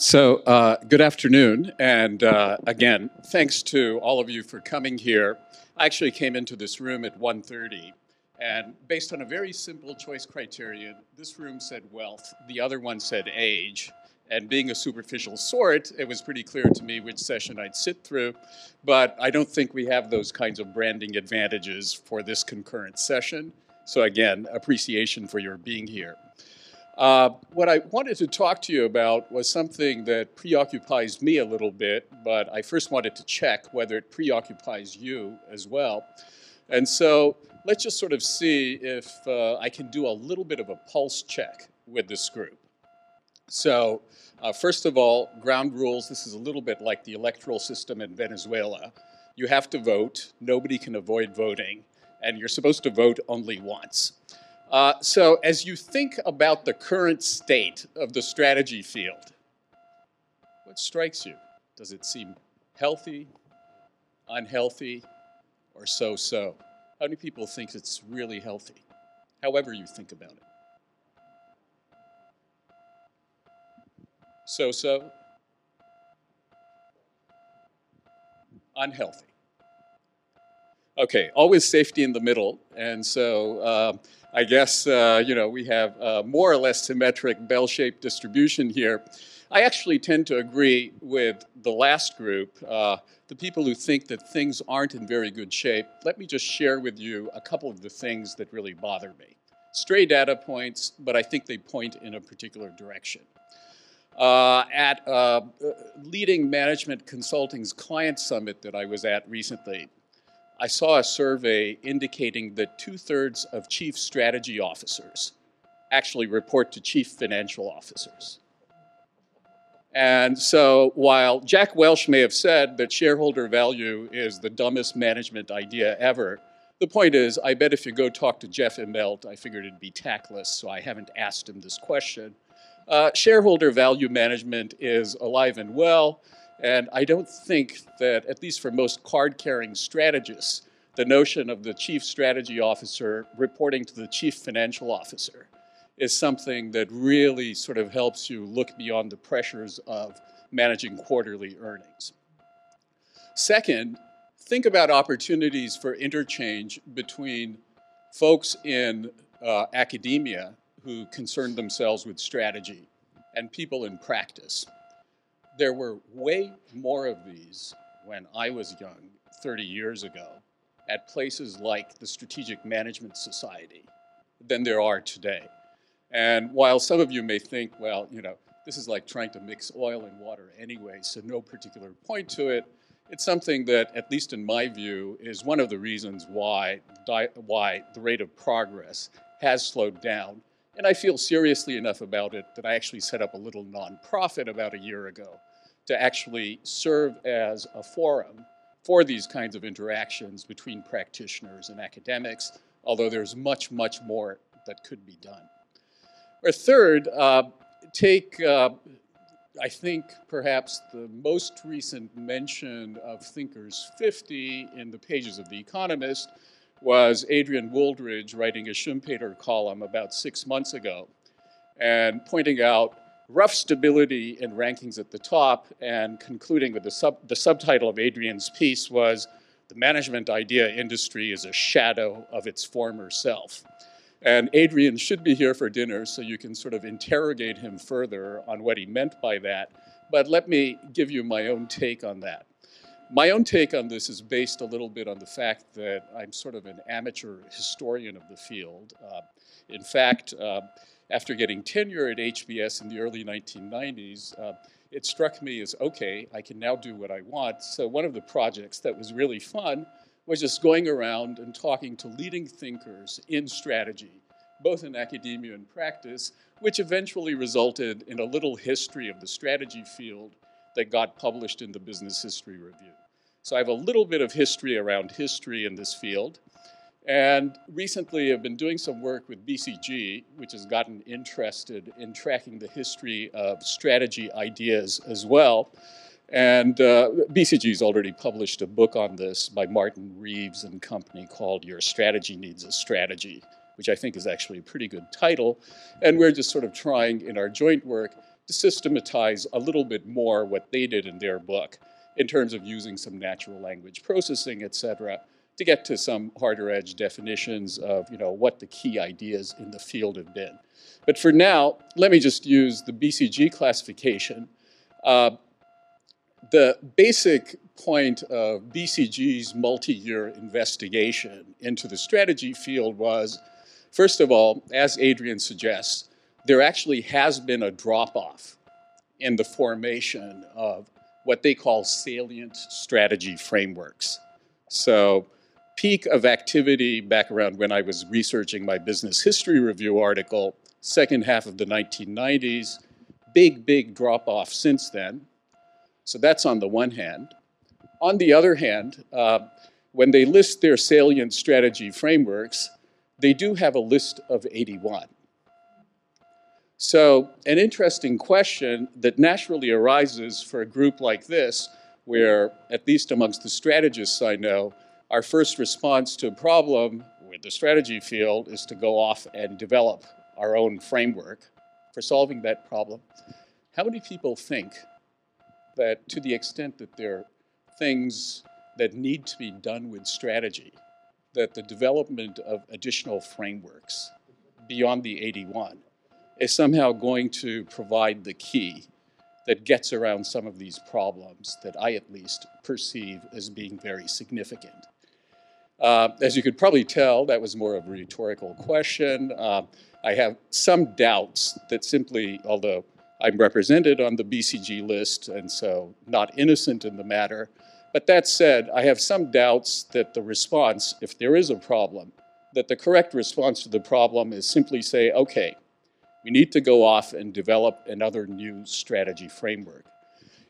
So, uh, good afternoon, and uh, again, thanks to all of you for coming here. I actually came into this room at 1:30, and based on a very simple choice criterion, this room said wealth, the other one said age. And being a superficial sort, it was pretty clear to me which session I'd sit through, but I don't think we have those kinds of branding advantages for this concurrent session. So, again, appreciation for your being here. Uh, what I wanted to talk to you about was something that preoccupies me a little bit, but I first wanted to check whether it preoccupies you as well. And so let's just sort of see if uh, I can do a little bit of a pulse check with this group. So, uh, first of all, ground rules this is a little bit like the electoral system in Venezuela. You have to vote, nobody can avoid voting, and you're supposed to vote only once. Uh, so, as you think about the current state of the strategy field, what strikes you? Does it seem healthy, unhealthy, or so so? How many people think it's really healthy? However, you think about it. So so? Unhealthy. Okay, always safety in the middle. And so, uh, I guess, uh, you know, we have uh, more or less symmetric bell-shaped distribution here. I actually tend to agree with the last group, uh, the people who think that things aren't in very good shape. Let me just share with you a couple of the things that really bother me. Stray data points, but I think they point in a particular direction. Uh, at uh, leading management consulting's client summit that I was at recently, I saw a survey indicating that two thirds of chief strategy officers actually report to chief financial officers. And so while Jack Welch may have said that shareholder value is the dumbest management idea ever, the point is, I bet if you go talk to Jeff Immelt, I figured it'd be tactless, so I haven't asked him this question. Uh, shareholder value management is alive and well. And I don't think that, at least for most card carrying strategists, the notion of the chief strategy officer reporting to the chief financial officer is something that really sort of helps you look beyond the pressures of managing quarterly earnings. Second, think about opportunities for interchange between folks in uh, academia who concern themselves with strategy and people in practice. There were way more of these when I was young, 30 years ago, at places like the Strategic Management Society than there are today. And while some of you may think, well, you know, this is like trying to mix oil and water anyway, so no particular point to it, it's something that, at least in my view, is one of the reasons why, why the rate of progress has slowed down and I feel seriously enough about it that I actually set up a little nonprofit about a year ago to actually serve as a forum for these kinds of interactions between practitioners and academics, although there's much, much more that could be done. Or third, uh, take, uh, I think, perhaps the most recent mention of Thinkers 50 in the pages of The Economist, was Adrian Wooldridge writing a Schumpeter column about six months ago and pointing out rough stability in rankings at the top and concluding with the, sub, the subtitle of Adrian's piece was The Management Idea Industry is a Shadow of Its Former Self. And Adrian should be here for dinner so you can sort of interrogate him further on what he meant by that. But let me give you my own take on that. My own take on this is based a little bit on the fact that I'm sort of an amateur historian of the field. Uh, in fact, uh, after getting tenure at HBS in the early 1990s, uh, it struck me as okay, I can now do what I want. So, one of the projects that was really fun was just going around and talking to leading thinkers in strategy, both in academia and practice, which eventually resulted in a little history of the strategy field that got published in the Business History Review. So I have a little bit of history around history in this field. And recently I've been doing some work with BCG, which has gotten interested in tracking the history of strategy ideas as well. And uh, has already published a book on this by Martin Reeves and company called Your Strategy Needs a Strategy, which I think is actually a pretty good title. And we're just sort of trying in our joint work systematize a little bit more what they did in their book in terms of using some natural language processing, et cetera, to get to some harder edge definitions of you know, what the key ideas in the field have been. But for now, let me just use the BCG classification. Uh, the basic point of BCG's multi-year investigation into the strategy field was, first of all, as Adrian suggests, there actually has been a drop-off in the formation of what they call salient strategy frameworks. So peak of activity back around when I was researching my business history review article, second half of the 1990s, big, big drop off since then. So that's on the one hand. On the other hand, uh, when they list their salient strategy frameworks, they do have a list of 81. So an interesting question that naturally arises for a group like this, where at least amongst the strategists I know, our first response to a problem with the strategy field is to go off and develop our own framework for solving that problem. How many people think that to the extent that there are things that need to be done with strategy, that the development of additional frameworks beyond the 81 is somehow going to provide the key that gets around some of these problems that I at least perceive as being very significant. Uh, as you could probably tell, that was more of a rhetorical question. Uh, I have some doubts that simply, although I'm represented on the BCG list, and so not innocent in the matter. But that said, I have some doubts that the response, if there is a problem, that the correct response to the problem is simply say, okay, we need to go off and develop another new strategy framework.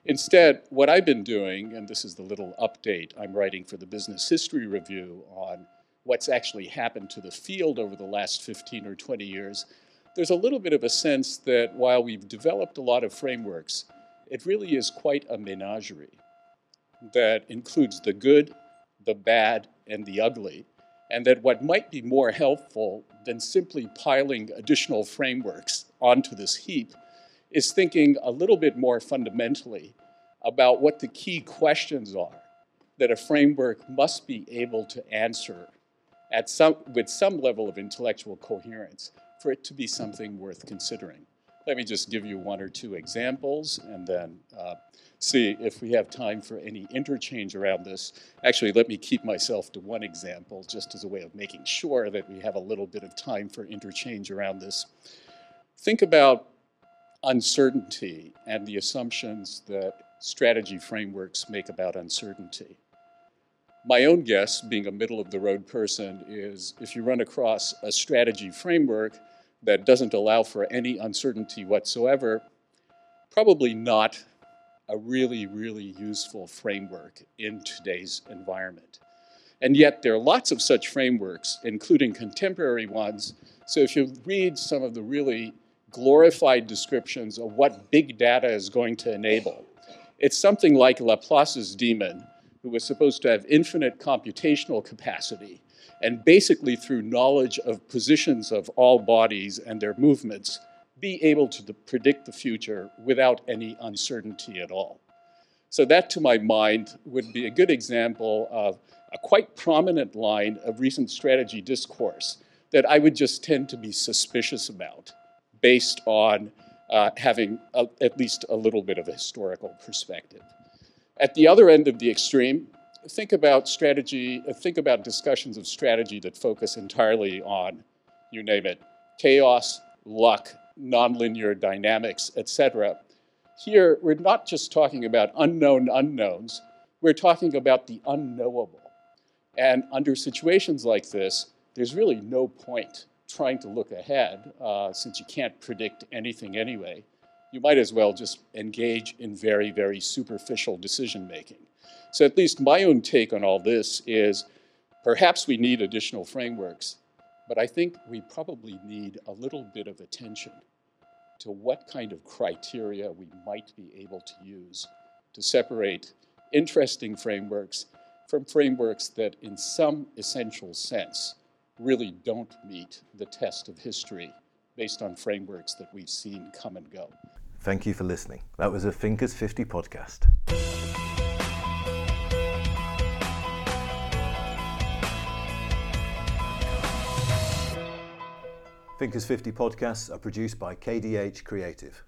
Instead, what I've been doing, and this is the little update I'm writing for the Business History Review on what's actually happened to the field over the last 15 or 20 years, there's a little bit of a sense that while we've developed a lot of frameworks, it really is quite a menagerie that includes the good, the bad, and the ugly. And that what might be more helpful than simply piling additional frameworks onto this heap is thinking a little bit more fundamentally about what the key questions are that a framework must be able to answer at some, with some level of intellectual coherence for it to be something worth considering. Let me just give you one or two examples and then uh, see if we have time for any interchange around this. Actually, let me keep myself to one example just as a way of making sure that we have a little bit of time for interchange around this. Think about uncertainty and the assumptions that strategy frameworks make about uncertainty. My own guess, being a middle of the road person, is if you run across a strategy framework that doesn't allow for any uncertainty whatsoever, probably not a really, really useful framework in today's environment. And yet there are lots of such frameworks, including contemporary ones. So if you read some of the really glorified descriptions of what big data is going to enable, it's something like Laplace's demon, who was supposed to have infinite computational capacity, and basically through knowledge of positions of all bodies and their movements, be able to predict the future without any uncertainty at all. So that, to my mind, would be a good example of a quite prominent line of recent strategy discourse that I would just tend to be suspicious about based on uh, having a, at least a little bit of a historical perspective. At the other end of the extreme, think about strategy, uh, think about discussions of strategy that focus entirely on, you name it, chaos, luck, nonlinear dynamics, etc. Here, we're not just talking about unknown unknowns, we're talking about the unknowable. And under situations like this, there's really no point trying to look ahead uh, since you can't predict anything anyway. You might as well just engage in very, very superficial decision making. So at least my own take on all this is perhaps we need additional frameworks, but I think we probably need a little bit of attention to what kind of criteria we might be able to use to separate interesting frameworks from frameworks that in some essential sense really don't meet the test of history based on frameworks that we've seen come and go. Thank you for listening. That was a Thinkers 50 podcast. Thinkers 50 podcasts are produced by KDH Creative.